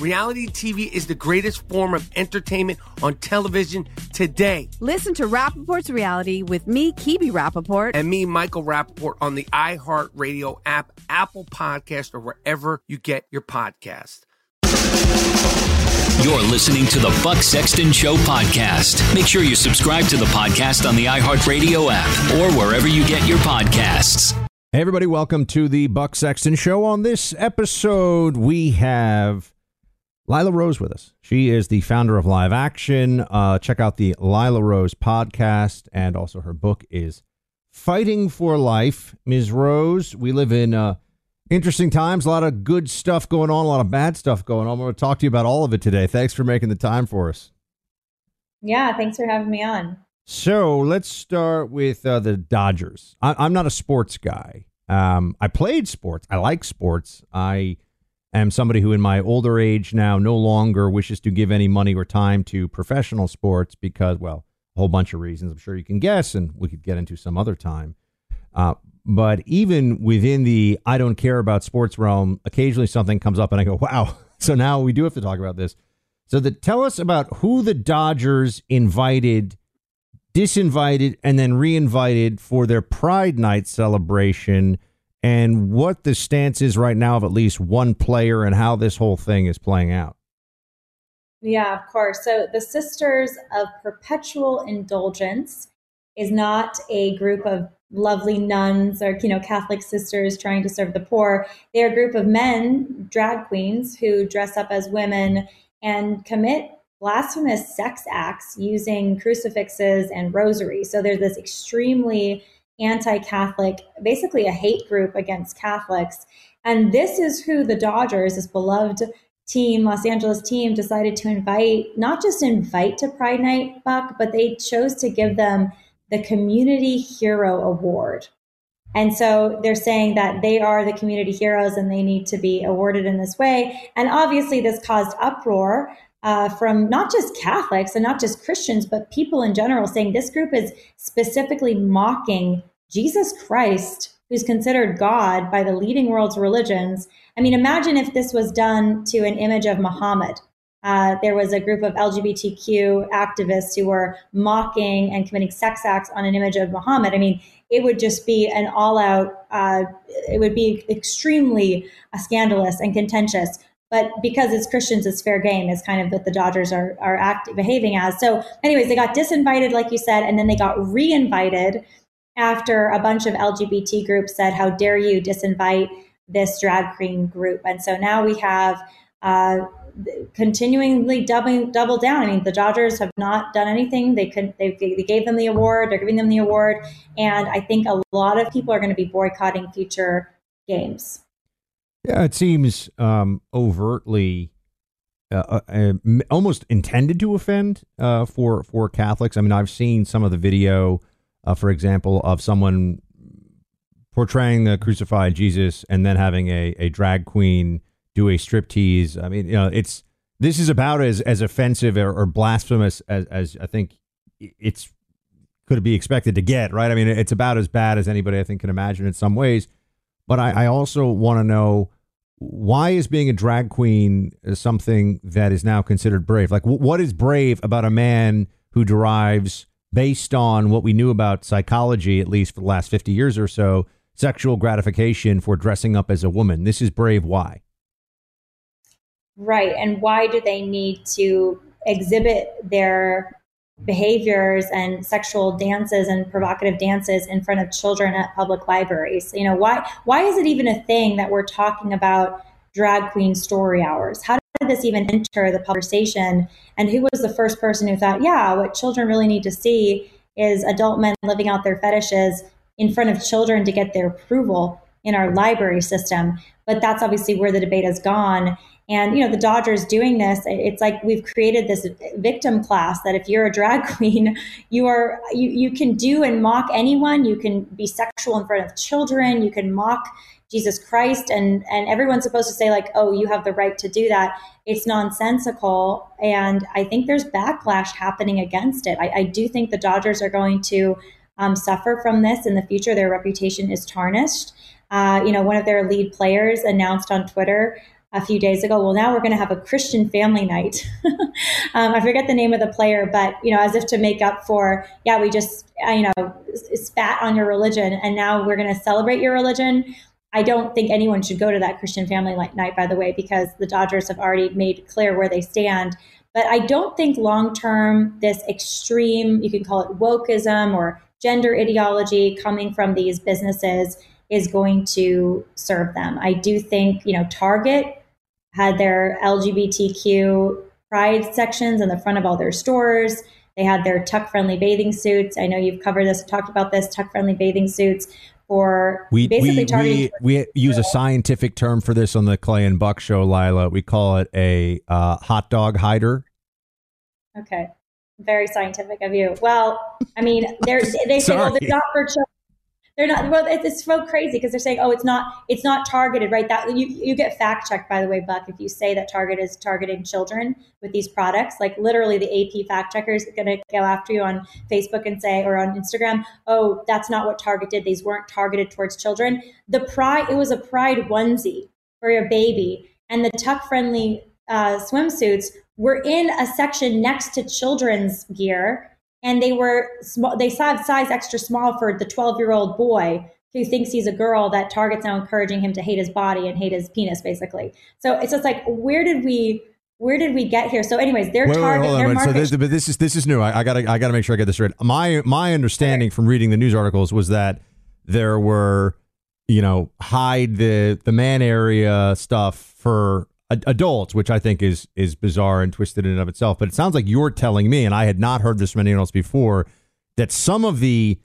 Reality TV is the greatest form of entertainment on television today. Listen to Rapaport's Reality with me, Kibi Rapaport. And me, Michael Rapaport, on the iHeartRadio app, Apple Podcast, or wherever you get your podcast. You're listening to the Buck Sexton Show podcast. Make sure you subscribe to the podcast on the iHeartRadio app or wherever you get your podcasts. Hey, everybody, welcome to the Buck Sexton Show. On this episode, we have Lila Rose with us. She is the founder of Live Action. Uh, check out the Lila Rose podcast, and also her book is Fighting for Life. Ms. Rose, we live in uh, interesting times, a lot of good stuff going on, a lot of bad stuff going on. I'm going to talk to you about all of it today. Thanks for making the time for us. Yeah, thanks for having me on. So let's start with uh, the Dodgers. I- am not a sports guy. Um, I played sports. I like sports. I am somebody who, in my older age now, no longer wishes to give any money or time to professional sports because, well, a whole bunch of reasons. I'm sure you can guess, and we could get into some other time. Uh, but even within the I don't care about sports realm, occasionally something comes up, and I go, "Wow!" So now we do have to talk about this. So, the, tell us about who the Dodgers invited, disinvited, and then reinvited for their Pride Night celebration and what the stance is right now of at least one player and how this whole thing is playing out. Yeah, of course. So the Sisters of Perpetual Indulgence is not a group of lovely nuns or you know Catholic sisters trying to serve the poor. They're a group of men, drag queens, who dress up as women and commit blasphemous sex acts using crucifixes and rosaries. So there's this extremely anti Catholic, basically a hate group against Catholics. And this is who the Dodgers, this beloved team, Los Angeles team, decided to invite, not just invite to Pride Night, Buck, but they chose to give them the Community Hero Award. And so they're saying that they are the community heroes and they need to be awarded in this way. And obviously, this caused uproar uh, from not just Catholics and not just Christians, but people in general saying this group is specifically mocking Jesus Christ, who's considered God by the leading world's religions. I mean, imagine if this was done to an image of Muhammad. Uh, there was a group of LGBTQ activists who were mocking and committing sex acts on an image of Muhammad. I mean, it would just be an all out, uh, it would be extremely scandalous and contentious. But because it's Christians, it's fair game is kind of what the Dodgers are are act, behaving as. So, anyways, they got disinvited, like you said, and then they got reinvited after a bunch of LGBT groups said, "How dare you disinvite this drag queen group?" And so now we have. Uh, continually doubling double down. I mean, the Dodgers have not done anything. They could they, they gave them the award. They're giving them the award, and I think a lot of people are going to be boycotting future games. Yeah, it seems um, overtly. Uh, uh, almost intended to offend uh, for for Catholics. I mean, I've seen some of the video, uh, for example, of someone portraying the crucified Jesus and then having a, a drag queen do a striptease. I mean, you know, it's this is about as as offensive or, or blasphemous as as I think it's could be expected to get. Right? I mean, it's about as bad as anybody I think can imagine in some ways. But I, I also want to know why is being a drag queen something that is now considered brave? Like, what is brave about a man who derives, based on what we knew about psychology, at least for the last 50 years or so, sexual gratification for dressing up as a woman? This is brave. Why? Right. And why do they need to exhibit their behaviors and sexual dances and provocative dances in front of children at public libraries? You know, why why is it even a thing that we're talking about drag queen story hours? How did this even enter the conversation? And who was the first person who thought, yeah, what children really need to see is adult men living out their fetishes in front of children to get their approval in our library system. But that's obviously where the debate has gone. And you know, the Dodgers doing this, it's like we've created this victim class that if you're a drag queen, you are you, you can do and mock anyone. You can be sexual in front of children. You can mock Jesus Christ, and and everyone's supposed to say like, oh, you have the right to do that. It's nonsensical, and I think there's backlash happening against it. I, I do think the Dodgers are going to um, suffer from this in the future. Their reputation is tarnished. Uh, you know, one of their lead players announced on Twitter a few days ago, well, now we're going to have a Christian family night. um, I forget the name of the player, but you know, as if to make up for, yeah, we just, uh, you know, spat on your religion, and now we're going to celebrate your religion. I don't think anyone should go to that Christian family night, by the way, because the Dodgers have already made clear where they stand. But I don't think long term, this extreme, you can call it wokeism or gender ideology coming from these businesses is going to serve them. I do think, you know, Target had their LGBTQ pride sections in the front of all their stores. They had their tuck friendly bathing suits. I know you've covered this, talked about this tuck friendly bathing suits for we, basically we, we, we use a scientific term for this on the Clay and Buck show, Lila. We call it a uh, hot dog hider. Okay. Very scientific of you. Well, I mean, they're, they say, well, they're not for children they're not well it's so crazy because they're saying oh it's not it's not targeted right? That you, you get fact checked by the way buck if you say that target is targeting children with these products. Like literally the ap fact checker is going to go after you on facebook and say or on instagram oh that's not what target did. These weren't targeted towards children. The pride it was a pride onesie for your baby and the tuck friendly uh, swimsuits were in a section next to children's gear and they were small they size size extra small for the 12 year old boy who thinks he's a girl that target's now encouraging him to hate his body and hate his penis basically so it's just like where did we where did we get here? So, anyways, their wait, target, wait, their market. So, this, but this is this is new. I, I gotta I gotta make sure I get this right. My my understanding from reading the news articles was that there were, you know, hide the the man area stuff for adults, which I think is is bizarre and twisted in and of itself. But it sounds like you're telling me, and I had not heard this from anyone else before, that some of the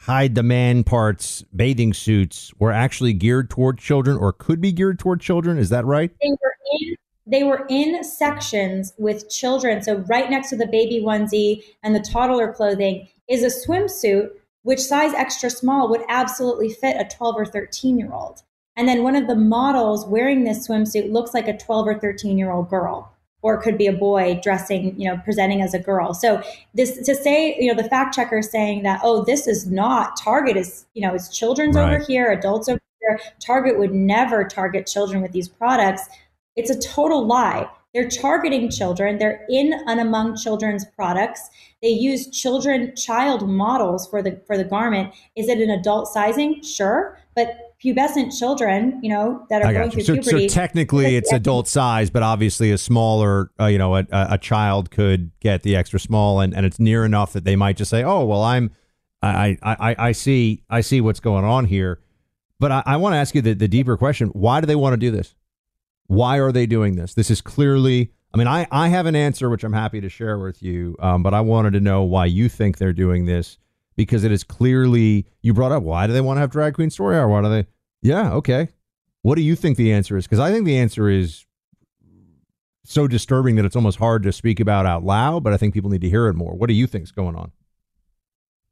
high demand parts, bathing suits, were actually geared toward children or could be geared toward children. Is that right? They were in they were in sections with children. So right next to the baby onesie and the toddler clothing is a swimsuit, which size extra small would absolutely fit a 12 or 13 year old. And then one of the models wearing this swimsuit looks like a 12 or 13 year old girl, or it could be a boy dressing, you know, presenting as a girl. So this to say, you know, the fact checker saying that, oh, this is not Target is, you know, it's children's right. over here, adults over here. Target would never target children with these products. It's a total lie. They're targeting children. They're in and among children's products. They use children child models for the for the garment. Is it an adult sizing? Sure, but pubescent children, you know, that are going through so, puberty. So technically, it's adult size, but obviously a smaller, uh, you know, a, a child could get the extra small, and, and it's near enough that they might just say, "Oh, well, I'm, I, I, I see, I see what's going on here." But I, I want to ask you the, the deeper question: Why do they want to do this? Why are they doing this? This is clearly. I mean, I, I have an answer which I'm happy to share with you, um, but I wanted to know why you think they're doing this because it is clearly you brought up why do they want to have drag queen story hour? why do they yeah okay. What do you think the answer is? Because i think the answer is so disturbing that it's almost hard to speak about out loud but i think people need to hear it more. What do you think is going on?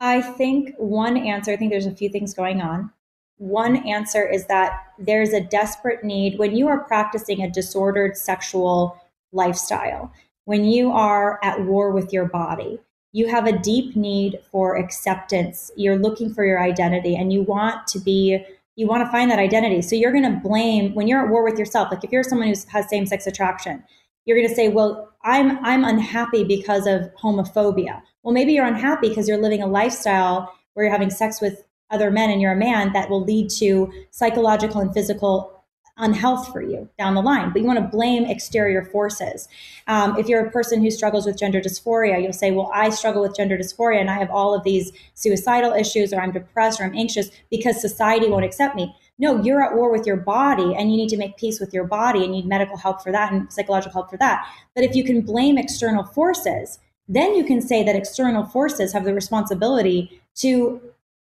I think one answer i think there's a few things going on. One answer is that there's a desperate need when you are practicing a disordered sexual lifestyle when you are at war with your body you have a deep need for acceptance. You're looking for your identity and you want to be, you want to find that identity. So you're going to blame when you're at war with yourself. Like if you're someone who has same sex attraction, you're going to say, well, I'm, I'm unhappy because of homophobia. Well, maybe you're unhappy because you're living a lifestyle where you're having sex with other men and you're a man that will lead to psychological and physical unhealth for you down the line, but you want to blame exterior forces. Um, if you're a person who struggles with gender dysphoria, you'll say, Well, I struggle with gender dysphoria and I have all of these suicidal issues, or I'm depressed, or I'm anxious because society won't accept me. No, you're at war with your body and you need to make peace with your body and need medical help for that and psychological help for that. But if you can blame external forces, then you can say that external forces have the responsibility to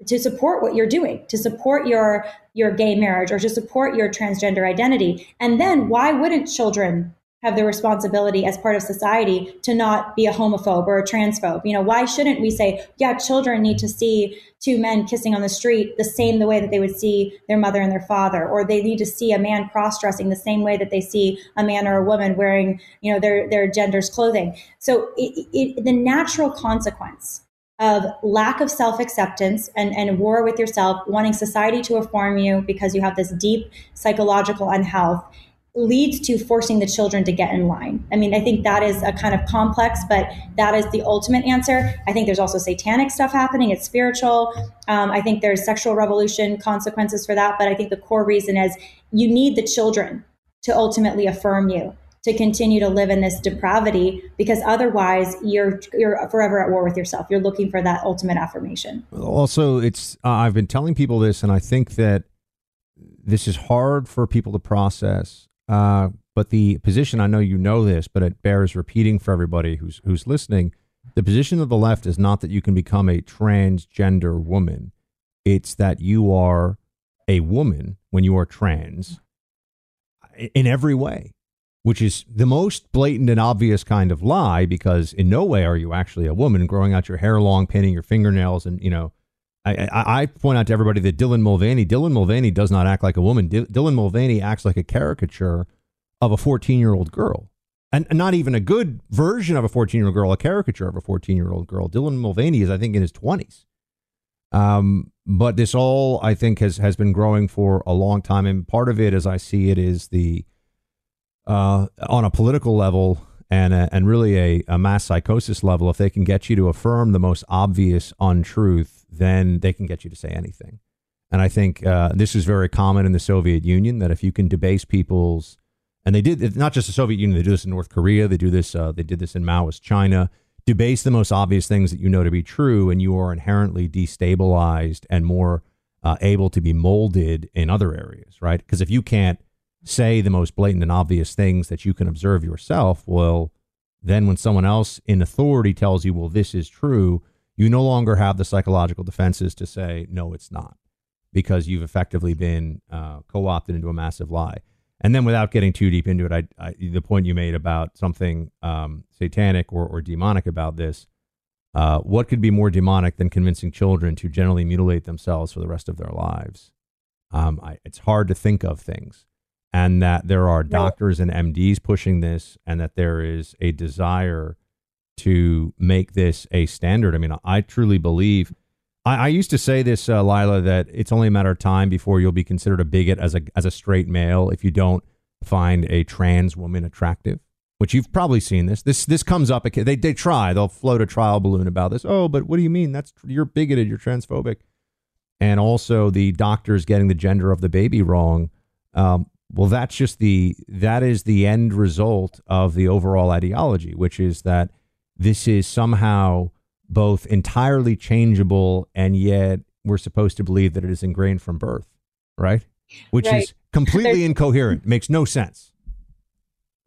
to support what you're doing, to support your your gay marriage or to support your transgender identity. And then why wouldn't children have the responsibility as part of society to not be a homophobe or a transphobe? You know, why shouldn't we say, yeah, children need to see two men kissing on the street the same the way that they would see their mother and their father, or they need to see a man cross-dressing the same way that they see a man or a woman wearing, you know, their their gender's clothing. So it, it, the natural consequence of lack of self acceptance and, and war with yourself, wanting society to affirm you because you have this deep psychological unhealth leads to forcing the children to get in line. I mean, I think that is a kind of complex, but that is the ultimate answer. I think there's also satanic stuff happening. It's spiritual. Um, I think there's sexual revolution consequences for that. But I think the core reason is you need the children to ultimately affirm you to continue to live in this depravity because otherwise you're you're forever at war with yourself. You're looking for that ultimate affirmation. Also it's uh, i've been telling people this and i think that this is hard for people to process uh, but the position i know you know this but it bears repeating for everybody who's who's listening. The position of the left is not that you can become a transgender woman. It's that you are a woman when you are trans in every way which is the most blatant and obvious kind of lie because in no way are you actually a woman growing out your hair long, painting your fingernails, and you know. I, I, I point out to everybody that Dylan Mulvaney, Dylan Mulvaney does not act like a woman. D- Dylan Mulvaney acts like a caricature of a 14 year old girl. And, and not even a good version of a 14 year old girl, a caricature of a 14 year old girl. Dylan Mulvaney is, I think, in his 20s. Um, but this all, I think, has, has been growing for a long time. And part of it, as I see it, is the uh, on a political level and a, and really a, a mass psychosis level, if they can get you to affirm the most obvious untruth, then they can get you to say anything. And I think uh, this is very common in the Soviet Union that if you can debase people's, and they did not just the Soviet Union, they do this in North Korea, they do this, uh, they did this in Maoist China. Debase the most obvious things that you know to be true, and you are inherently destabilized and more uh, able to be molded in other areas, right? Because if you can't say the most blatant and obvious things that you can observe yourself, well, then when someone else in authority tells you, well, this is true, you no longer have the psychological defenses to say, no, it's not, because you've effectively been uh, co opted into a massive lie. And then without getting too deep into it, I, I the point you made about something um, satanic or, or demonic about this, uh, what could be more demonic than convincing children to generally mutilate themselves for the rest of their lives? Um, I, it's hard to think of things and that there are doctors and MDs pushing this, and that there is a desire to make this a standard. I mean, I truly believe. I, I used to say this, uh, Lila, that it's only a matter of time before you'll be considered a bigot as a as a straight male if you don't find a trans woman attractive. Which you've probably seen this. This this comes up. They they try. They'll float a trial balloon about this. Oh, but what do you mean? That's you're bigoted. You're transphobic. and also the doctors getting the gender of the baby wrong. Um, well, that's just the that is the end result of the overall ideology, which is that this is somehow both entirely changeable and yet we're supposed to believe that it is ingrained from birth, right? Which Right. is completely incoherent. Makes no sense.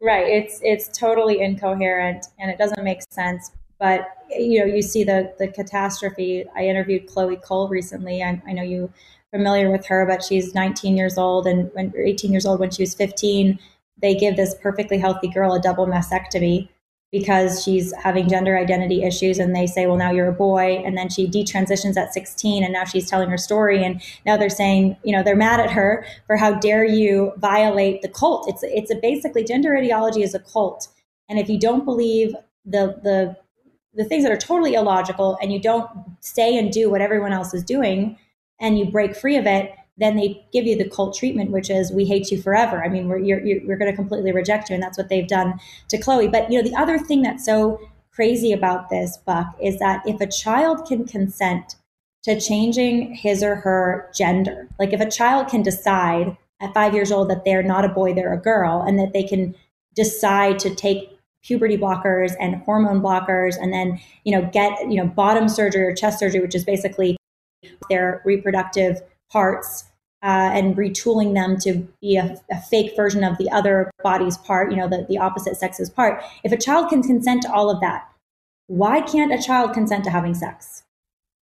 Right. It's it's totally incoherent and it doesn't make sense. But you know, you see the the catastrophe. I interviewed Chloe Cole recently. I, I know you familiar with her, but she's 19 years old and when 18 years old when she was 15, they give this perfectly healthy girl a double mastectomy because she's having gender identity issues and they say well now you're a boy and then she detransitions at 16 and now she's telling her story and now they're saying you know they're mad at her for how dare you violate the cult. It's it's a basically gender ideology is a cult and if you don't believe the the the things that are totally illogical and you don't stay and do what everyone else is doing and you break free of it then they give you the cult treatment, which is we hate you forever. I mean, we're you're, you're, we're going to completely reject you, and that's what they've done to Chloe. But you know, the other thing that's so crazy about this, Buck, is that if a child can consent to changing his or her gender, like if a child can decide at five years old that they're not a boy, they're a girl, and that they can decide to take puberty blockers and hormone blockers and then you know get you know bottom surgery or chest surgery which is basically their reproductive parts uh, and retooling them to be a, a, fake version of the other body's part, you know, the, the opposite sex's part. If a child can consent to all of that, why can't a child consent to having sex?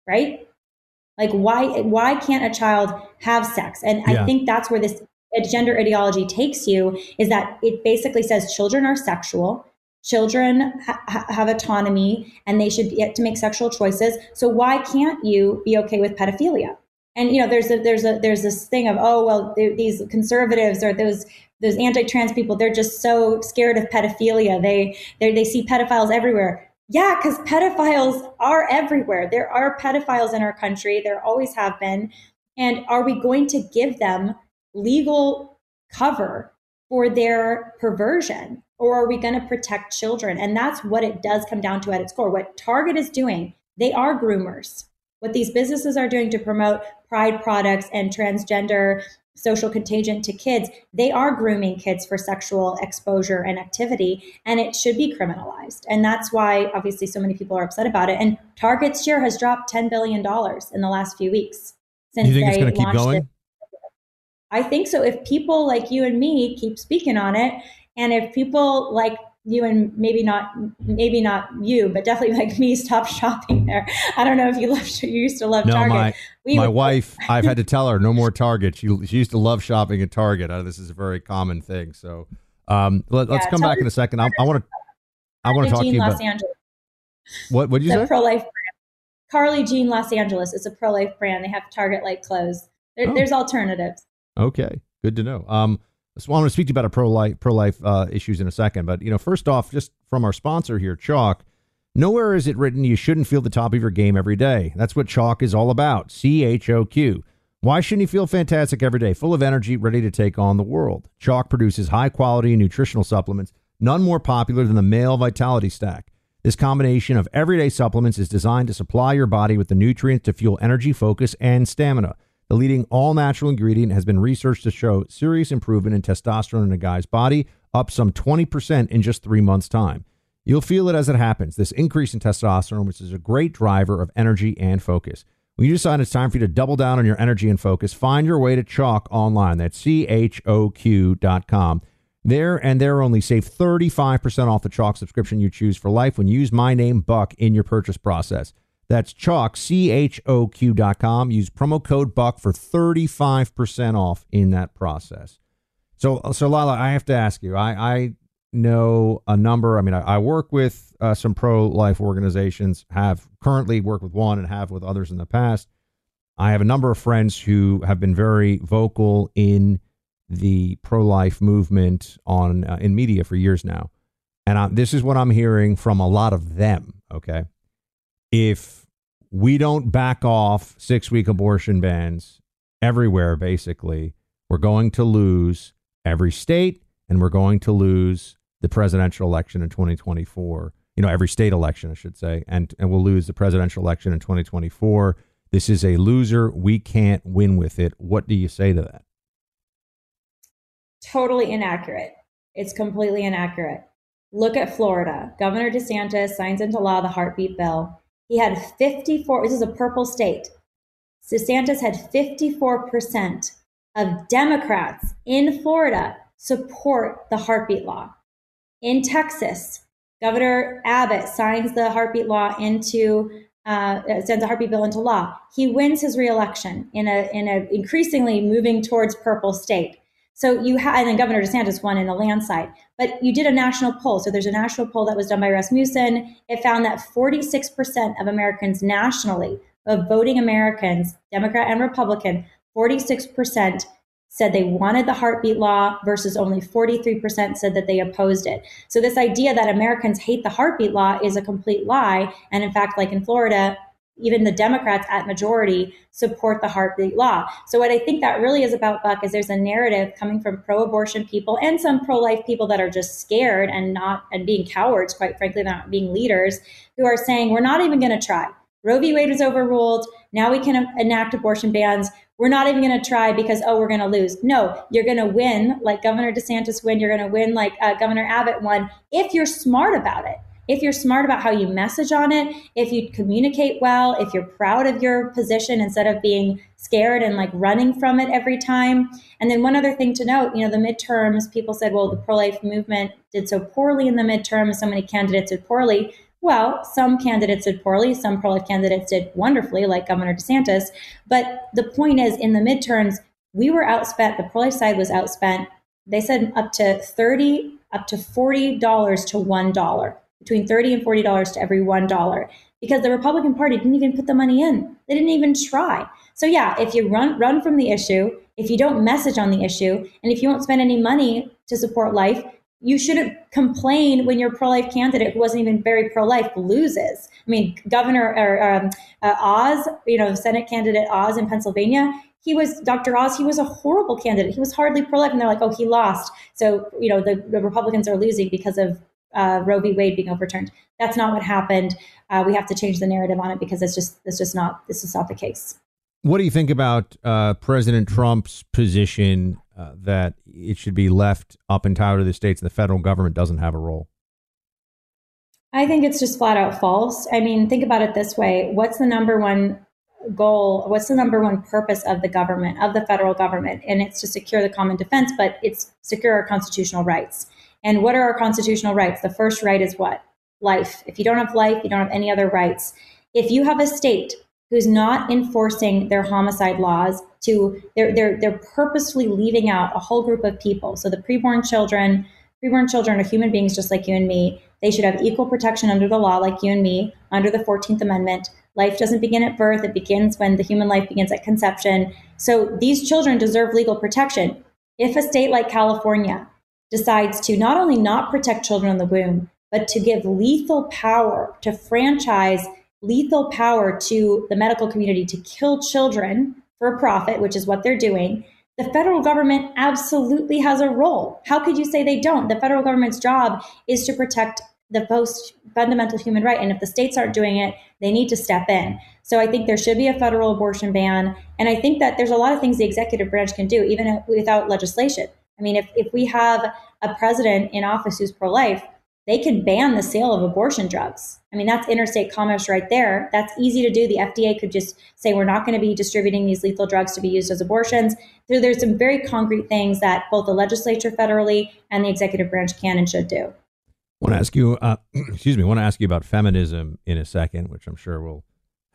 Right? Like why why can't a child have sex? And yeah. I think that's where this gender ideology takes you is that it basically says children are sexual children ha- have autonomy and they should get to make sexual choices. So why can't you be okay with pedophilia? And you know there's a there's a there's this thing of oh well these conservatives or those those anti-trans people they're just so scared of pedophilia. They they they see pedophiles everywhere. Yeah because pedophiles are everywhere. There are pedophiles in our country. There always have been. And are we going to give them legal cover for their perversion or are we going to protect children and that's what it does come down to at its core what target is doing they are groomers what these businesses are doing to promote pride products and transgender social contagion to kids, they are grooming kids for sexual exposure and activity, and it should be criminalized. And that's why, obviously, so many people are upset about it. And Target's share has dropped $10 billion in the last few weeks since you think they it's going to keep going? It. I think so. If people like you and me keep speaking on it, and if people like you and maybe not maybe not you but definitely like me stop shopping there. I don't know if you love you used to love no, target. my, we my would- wife i've had to tell her no more target. She, she used to love shopping at target. Uh, this is a very common thing. So um, let, us Yeah, come back in a second. I want to i want to talk to you los about angeles. What what did you the say? pro-life brand. Carly jean los angeles. Is a pro-life brand. They have target like clothes. There, Oh. there's alternatives. Okay, good to know. Um, so I'm going to speak to you about a pro life pro life uh, issues in a second, but you know, first off, just from our sponsor here, Choq. Nowhere is it written you shouldn't feel the top of your game every day. That's what Choq is all about. C H O Q. Why shouldn't you feel fantastic every day, full of energy, ready to take on the world? Choq produces high quality nutritional supplements, none more popular than the male vitality stack. This combination of everyday supplements is designed to supply your body with the nutrients to fuel energy, focus, and stamina. The leading all natural ingredient has been researched to show serious improvement in testosterone in a guy's body, up some 20% in just three months' time. You'll feel it as it happens this increase in testosterone, which is a great driver of energy and focus. When you decide it's time for you to double down on your energy and focus, find your way to Choq online. That's C H O Q.com. There and there only save 35% off the Choq subscription you choose for life when you use my name, Buck, in your purchase process. That's Choq, C H O Q dot com. Use promo code Buck for 35% off in that process. So, so Lila, I have to ask you, I, I know a number. I mean, I, I work with uh, some pro life organizations, have currently worked with one and have with others in the past. I have a number of friends who have been very vocal in the pro life movement on uh, in media for years now. And I, this is what I'm hearing from a lot of them. Okay. If we don't back off six week abortion bans everywhere, basically, we're going to lose every state and we're going to lose the presidential election in 2024. You know, every state election, I should say, and, and we'll lose the presidential election in 2024. This is a loser. We can't win with it. What do you say to that? Totally inaccurate. It's completely inaccurate. Look at Florida. Governor DeSantis signs into law the heartbeat bill. He had 54, this is a purple state. DeSantis had 54% of Democrats in Florida support the heartbeat law. In Texas, Governor Abbott signs the heartbeat law into uh, sends a heartbeat bill into law. He wins his reelection in a in a increasingly moving towards purple state. So you had, and then Governor DeSantis won in a landslide. But you did a national poll. So there's a national poll that was done by Rasmussen. It found that 46% of Americans nationally, of voting Americans, Democrat and Republican, 46% said they wanted the heartbeat law versus only 43% said that they opposed it. So this idea that Americans hate the heartbeat law is a complete lie. And in fact, like in Florida, even the Democrats at majority support the heartbeat law. So what I think that really is about, Buck, is there's a narrative coming from pro-abortion people and some pro-life people that are just scared and not and being cowards, quite frankly, not being leaders, who are saying we're not even going to try. Roe v. Wade was overruled. Now we can enact abortion bans. We're not even going to try because, oh, we're going to lose. No, you're going to win like Governor DeSantis win. You're going to win like uh, Governor Abbott won if you're smart about it. If you're smart about how you message on it, if you communicate well, if you're proud of your position instead of being scared and like running from it every time. And then one other thing to note, you know, the midterms, people said, well, the pro life movement did so poorly in the midterms, so many candidates did poorly. Well, some candidates did poorly, some pro life candidates did wonderfully, like Governor DeSantis. But the point is, in the midterms, we were outspent, the pro life side was outspent. They said up to 30, up to $40 to $1, between 30 and $40 to every $1, because the Republican Party didn't even put the money in. They didn't even try. So yeah, if you run run from the issue, if you don't message on the issue, and if you won't spend any money to support life, you shouldn't complain when your pro-life candidate who wasn't even very pro-life loses. I mean, Governor or um, uh, Oz, you know, Senate candidate Oz in Pennsylvania, he was Dr. Oz. He was a horrible candidate. He was hardly pro-life, and they're like, "Oh, he lost." So you know, the, the Republicans are losing because of uh, Roe v. Wade being overturned. That's not what happened. Uh, we have to change the narrative on it because it's just it's just not this is not the case. What do you think about uh, President Trump's position uh, that it should be left up entirely to the states and the federal government doesn't have a role? I think it's just flat out false. I mean, think about it this way what's the number one goal? What's the number one purpose of the government, of the federal government? And it's to secure the common defense, but it's secure our constitutional rights. And what are our constitutional rights? The first right is what? Life. If you don't have life, you don't have any other rights. If you have a state who's not enforcing their homicide laws to they're they're they're purposefully leaving out a whole group of people. So the preborn children, preborn children are human beings just like you and me. They should have equal protection under the law like you and me under the 14th Amendment. Life doesn't begin at birth, it begins when the human life begins at conception. So these children deserve legal protection. If a state like California decides to not only not protect children in the womb, but to give lethal power to franchise lethal power to the medical community to kill children for profit, which is what they're doing, the federal government absolutely has a role. How could you say they don't? The federal government's job is to protect the most fundamental human right. And if the states aren't doing it, they need to step in. So I think there should be a federal abortion ban. And I think that there's a lot of things the executive branch can do, even without legislation. I mean, if, if we have a president in office who's pro life, they can ban the sale of abortion drugs. I mean, that's interstate commerce right there. That's easy to do. The FDA could just say, we're not going to be distributing these lethal drugs to be used as abortions. So there's some very concrete things that both the legislature federally and the executive branch can and should do. I want to ask you, uh, excuse me, I want to ask you about feminism in a second, which I'm sure will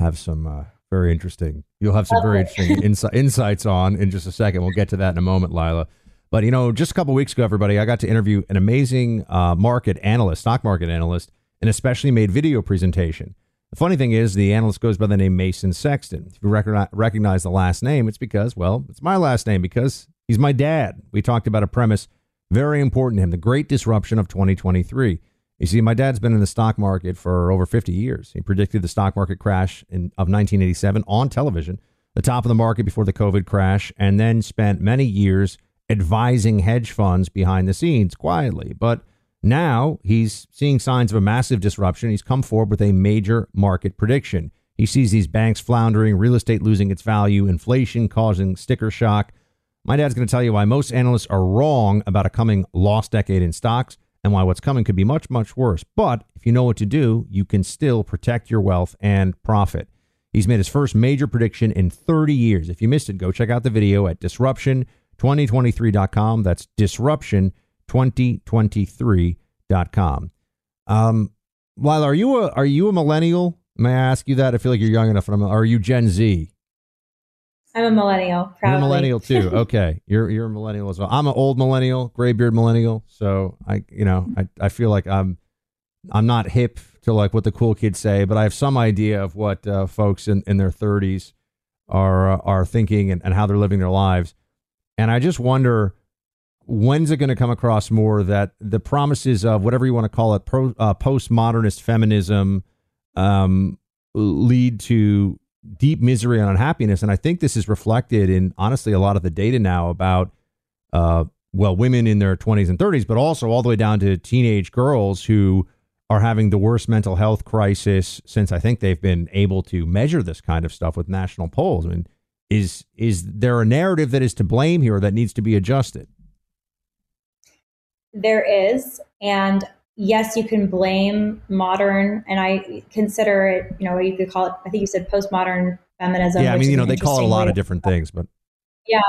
have some uh, very interesting, you'll have some very interesting insi- insights on in just a second. We'll get to that in a moment, Lila. But you know, just a couple weeks ago, everybody, I got to interview an amazing uh, market analyst, stock market analyst, and especially made video presentation. The funny thing is, the analyst goes by the name Mason Sexton. If you recognize the last name, it's because, well, it's my last name because he's my dad. We talked about a premise very important to him: the great disruption of 2023. You see, my dad's been in the stock market for over 50 years. He predicted the stock market crash in, of 1987 on television, the top of the market before the COVID crash, and then spent many years advising hedge funds behind the scenes quietly. But now he's seeing signs of a massive disruption. He's come forward with a major market prediction. He sees these banks floundering, real estate losing its value, inflation causing sticker shock. My dad's going to tell you why most analysts are wrong about a coming lost decade in stocks and why what's coming could be much, much worse. But if you know what to do, you can still protect your wealth and profit. He's made his first major prediction in 30 years. If you missed it, go check out the video at disruption2023.com. That's disruption2023.com. Um, Lila, are you a are you a millennial? May I ask you that? I feel like you're young enough. Or are you Gen Z? I'm a millennial. Proudly. You're a millennial too. Okay, you're you're a millennial as well. I'm an old millennial, gray beard millennial. So I, you know, I, I feel like I'm I'm not hip to like what the cool kids say, but I have some idea of what uh, folks in, in their 30s are uh, are thinking and, and how they're living their lives. And I just wonder when's it going to come across more that the promises of whatever you want to call it, pro, uh, postmodernist feminism, um, lead to deep misery and unhappiness. And I think this is reflected in honestly a lot of the data now about uh, well, women in their 20s and 30s, but also all the way down to teenage girls who are having the worst mental health crisis since I think they've been able to measure this kind of stuff with national polls. I mean, is is there a narrative that is to blame here that needs to be adjusted? There is, and yes, you can blame modern, and I consider it, you know, you could call it. I think you said postmodern feminism. Yeah, I mean, you know, they call it a lot of different things, but yeah,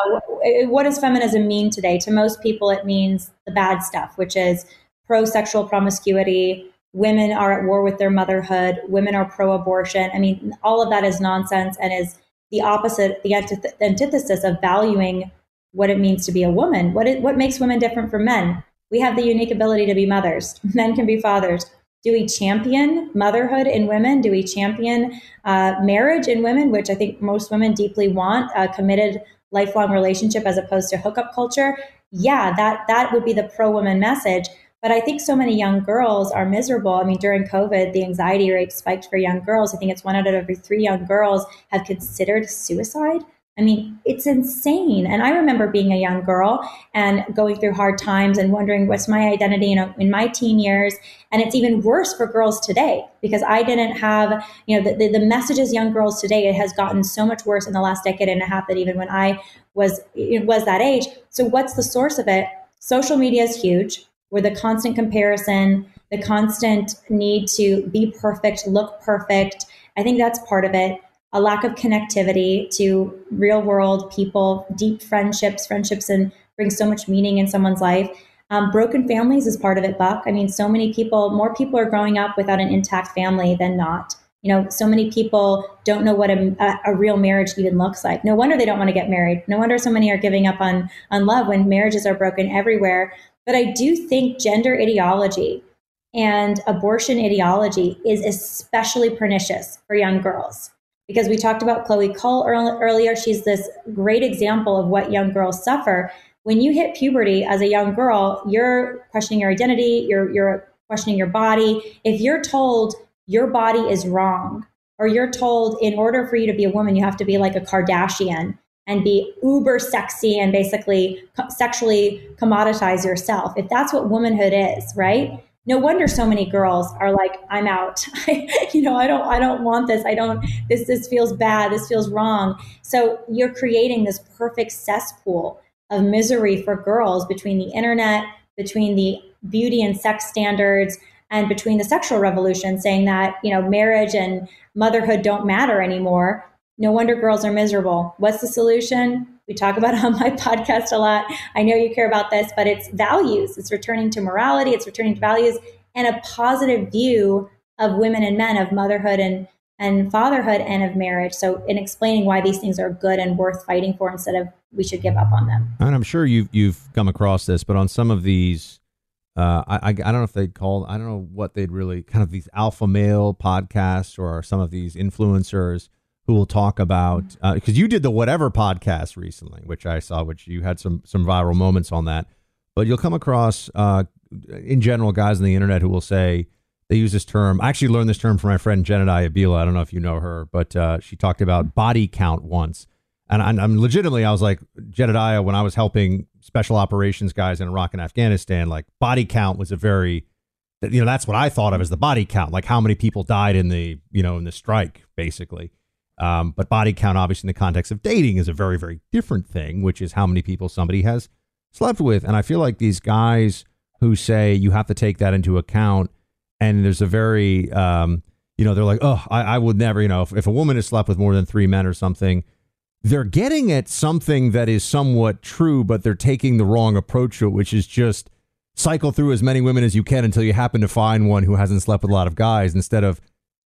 what does feminism mean today? To most people, it means the bad stuff, which is pro sexual promiscuity, women are at war with their motherhood, women are pro abortion. I mean, all of that is nonsense and is the opposite, the antith- antithesis of valuing what it means to be a woman. What, what makes women different from men? We have the unique ability to be mothers, men can be fathers. Do we champion motherhood in women? Do we champion uh, marriage in women, which I think most women deeply want, a committed lifelong relationship as opposed to hookup culture? Yeah, that that would be the pro woman message. But I think so many young girls are miserable. I mean, during COVID, the anxiety rate spiked for young girls. I think it's one out of every three young girls have considered suicide. I mean, it's insane. And I remember being a young girl and going through hard times and wondering what's my identity in, in my teen years. And it's even worse for girls today because I didn't have, you know, the, the, the messages young girls today, it has gotten so much worse in the last decade and a half that even when I was, was that age. So what's the source of it? Social media is huge where the constant comparison, the constant need to be perfect, look perfect, I think that's part of it. A lack of connectivity to real world people, deep friendships, friendships and bring so much meaning in someone's life. Um, broken families is part of it, Buck. I mean, so many people, more people are growing up without an intact family than not. You know, so many people don't know what a, a, a real marriage even looks like. No wonder they don't want to get married. No wonder so many are giving up on on love when marriages are broken everywhere. But I do think gender ideology and abortion ideology is especially pernicious for young girls because we talked about Chloe Cole earlier. She's this great example of what young girls suffer. When you hit puberty as a young girl, you're questioning your identity, you're, you're questioning your body. If you're told your body is wrong, or you're told in order for you to be a woman, you have to be like a Kardashian, and be uber sexy and basically sexually commoditize yourself. If that's what womanhood is, right? No wonder so many girls are like, I'm out. you know, I don't I don't want this. I don't this this feels bad. This feels wrong. So you're creating this perfect cesspool of misery for girls between the internet, between the beauty and sex standards, and between the sexual revolution saying that, you know, marriage and motherhood don't matter anymore no wonder girls are miserable. What's the solution? We talk about on my podcast a lot. I know you care about this, but it's values. It's returning to morality, it's returning to values and a positive view of women and men, of motherhood and, and fatherhood and of marriage. So, in explaining why these things are good and worth fighting for instead of we should give up on them. And I'm sure you've, you've come across this, but on some of these, uh, I, I, I don't know if they'd call, I don't know what they'd really kind of these alpha male podcasts or some of these influencers who will talk about because uh, you did the whatever podcast recently, which I saw, which you had some some viral moments on that. But you'll come across, uh, in general, guys on the internet who will say they use this term. I actually learned this term from my friend Jedediah Bila. I don't know if you know her, but uh, she talked about body count once, and I'm, I'm legitimately I was like Jedediah when I was helping special operations guys in Iraq and Afghanistan. Like body count was a very you know that's what I thought of as the body count, like how many people died in the you know in the strike, basically. Um, but body count, obviously, in the context of dating, is a very very different thing, which is how many people somebody has slept with. And I feel like these guys who say you have to take that into account, and there's a very um, you know they're like, oh, I, I would never, you know, if, if a woman has slept with more than three men or something. They're getting at something that is somewhat true, but they're taking the wrong approach to it, which is just cycle through as many women as you can until you happen to find one who hasn't slept with a lot of guys instead of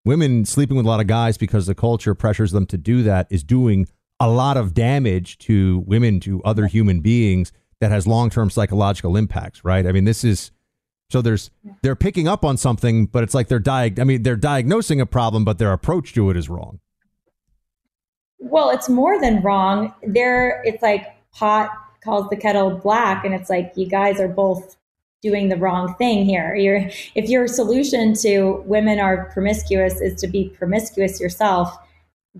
women sleeping with a lot of guys because the culture pressures them to do that is doing a lot of damage to women to other human beings that has long-term psychological impacts right? I mean this is so there's they're picking up on something but it's like they're diag- i mean they're diagnosing a problem but their approach to it is wrong. Well it's more than wrong. There it's like pot calls the kettle black and it's like you guys are both doing the wrong thing here. You're, if your solution to women are promiscuous is to be promiscuous yourself,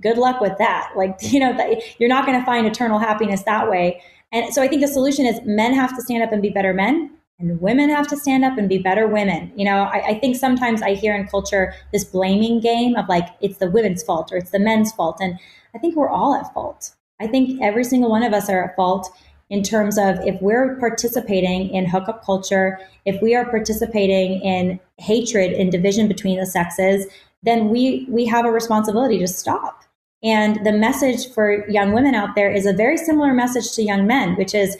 good luck with that. Like, you know, you're not going to find eternal happiness that way. And so I think the solution is men have to stand up and be better men and women have to stand up and be better women. You know, I, I, think sometimes I hear in culture this blaming game of like, it's the women's fault or it's the men's fault. And I think we're all at fault. I think every single one of us are at fault in terms of if we're participating in hookup culture, if we are participating in hatred and division between the sexes, then we we have a responsibility to stop. And the message for young women out there is a very similar message to young men, which is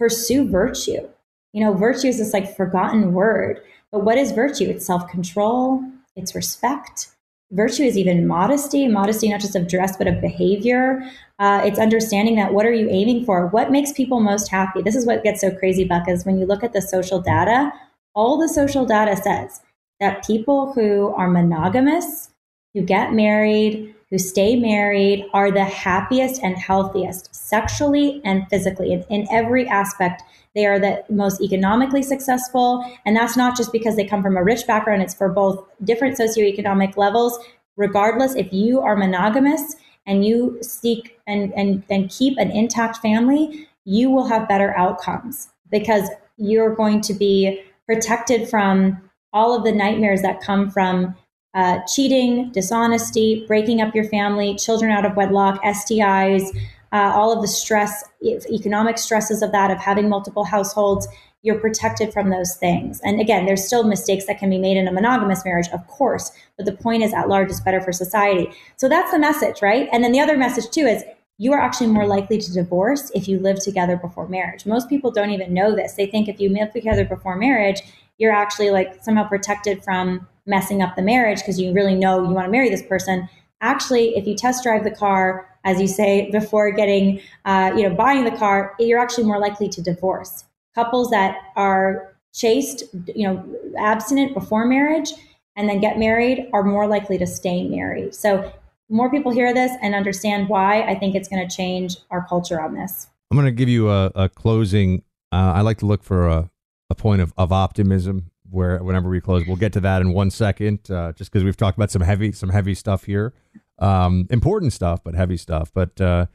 pursue virtue. You know, virtue is this like forgotten word. But what is virtue? It's self control, it's respect, virtue is even modesty. Modesty not just of dress but of behavior. Uh, it's understanding that what are you aiming for? What makes people most happy? This is what gets so crazy buck is when you look at the social data all the social data says that people who are monogamous who get married who stay married are the happiest and healthiest sexually and physically in, in every aspect they are the most economically successful. And that's not just because they come from a rich background, it's for both different socioeconomic levels. Regardless, if you are monogamous and you seek and, and, and keep an intact family, you will have better outcomes because you're going to be protected from all of the nightmares that come from uh, cheating, dishonesty, breaking up your family, children out of wedlock, STIs, uh, all of the stress, economic stresses of that, of having multiple households, you're protected from those things. And again, there's still mistakes that can be made in a monogamous marriage, of course, but the point is at large is better for society. So that's the message, right? And then the other message too is you are actually more likely to divorce if you live together before marriage. Most people don't even know this. They think if you live together before marriage, you're actually like somehow protected from messing up the marriage because you really know you want to marry this person. Actually, if you test drive the car as you say, before getting, uh, you know, buying the car, you're actually more likely to divorce. Couples that are chaste, you know, abstinent before marriage and then get married are more likely to stay married. So more people hear this and understand why. I think it's going to change our culture on this. I'm going to give you a, a closing. Uh, I like to look for a, a point of, of optimism where whenever we close, we'll get to that in one second, uh, just because we've talked about some heavy, some heavy stuff here. Um, important stuff, but heavy stuff. But uh,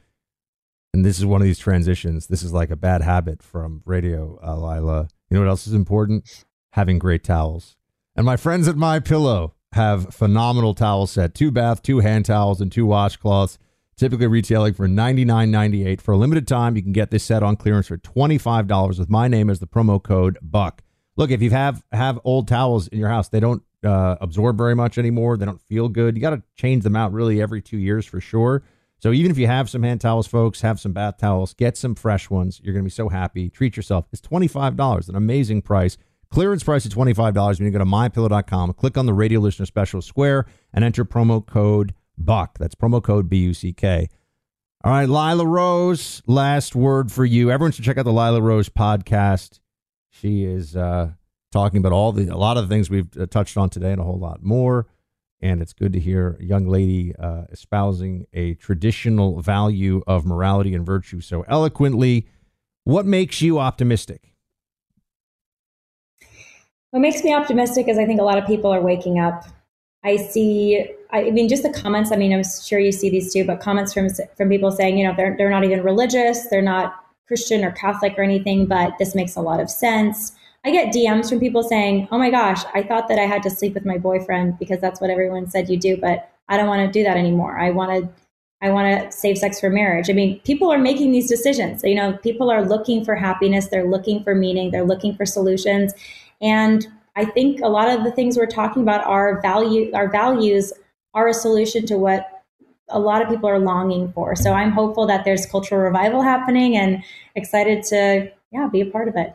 and this is one of these transitions. This is like a bad habit from radio, uh, Lila. You know what else is important? Having great towels. And my friends at My Pillow have phenomenal towel set: two bath, two hand towels, and two washcloths. Typically retailing for ninety nine ninety eight. For a limited time, you can get this set on clearance for twenty five dollars with my name as the promo code Buck. Look, if you have have old towels in your house, they don't uh, absorb very much anymore. They don't feel good. You got to change them out really every two years for sure. So even if you have some hand towels, folks, have some bath towels, get some fresh ones. You're going to be so happy. Treat yourself. It's $25, an amazing price. Clearance price is $25 when you go to mypillow.com, click on the radio listener special square, and enter promo code BUCK. That's promo code B U C K. All right, Lila Rose, last word for you. Everyone should check out the Lila Rose podcast. She is uh, talking about all the a lot of the things we've uh, touched on today and a whole lot more. And it's good to hear a young lady uh, espousing a traditional value of morality and virtue so eloquently. What makes you optimistic? What makes me optimistic is I think a lot of people are waking up. I see, I mean, just the comments. I mean, I'm sure you see these too, but comments from from people saying, you know, they're they're not even religious, they're not Christian or Catholic or anything, but this makes a lot of sense. I get DMs from people saying, "Oh my gosh, I thought that I had to sleep with my boyfriend because that's what everyone said you do, but I don't want to do that anymore. I want to I want to save sex for marriage." I mean, people are making these decisions. You know, people are looking for happiness, they're looking for meaning, they're looking for solutions. And I think a lot of the things we're talking about are value our values are a solution to what a lot of people are longing for. So I'm hopeful that there's cultural revival happening and excited to yeah, be a part of it.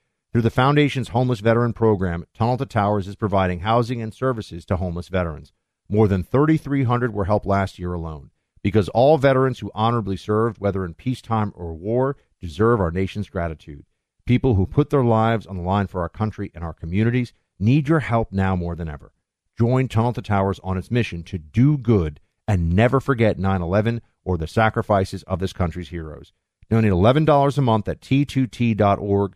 Through the Foundation's Homeless Veteran Program, Tunnel to Towers is providing housing and services to homeless veterans. More than 3,300 were helped last year alone. Because all veterans who honorably served, whether in peacetime or war, deserve our nation's gratitude. People who put their lives on the line for our country and our communities need your help now more than ever. Join Tunnel to Towers on its mission to do good and never forget 9 11 or the sacrifices of this country's heroes. Donate $11 a month at t2t.org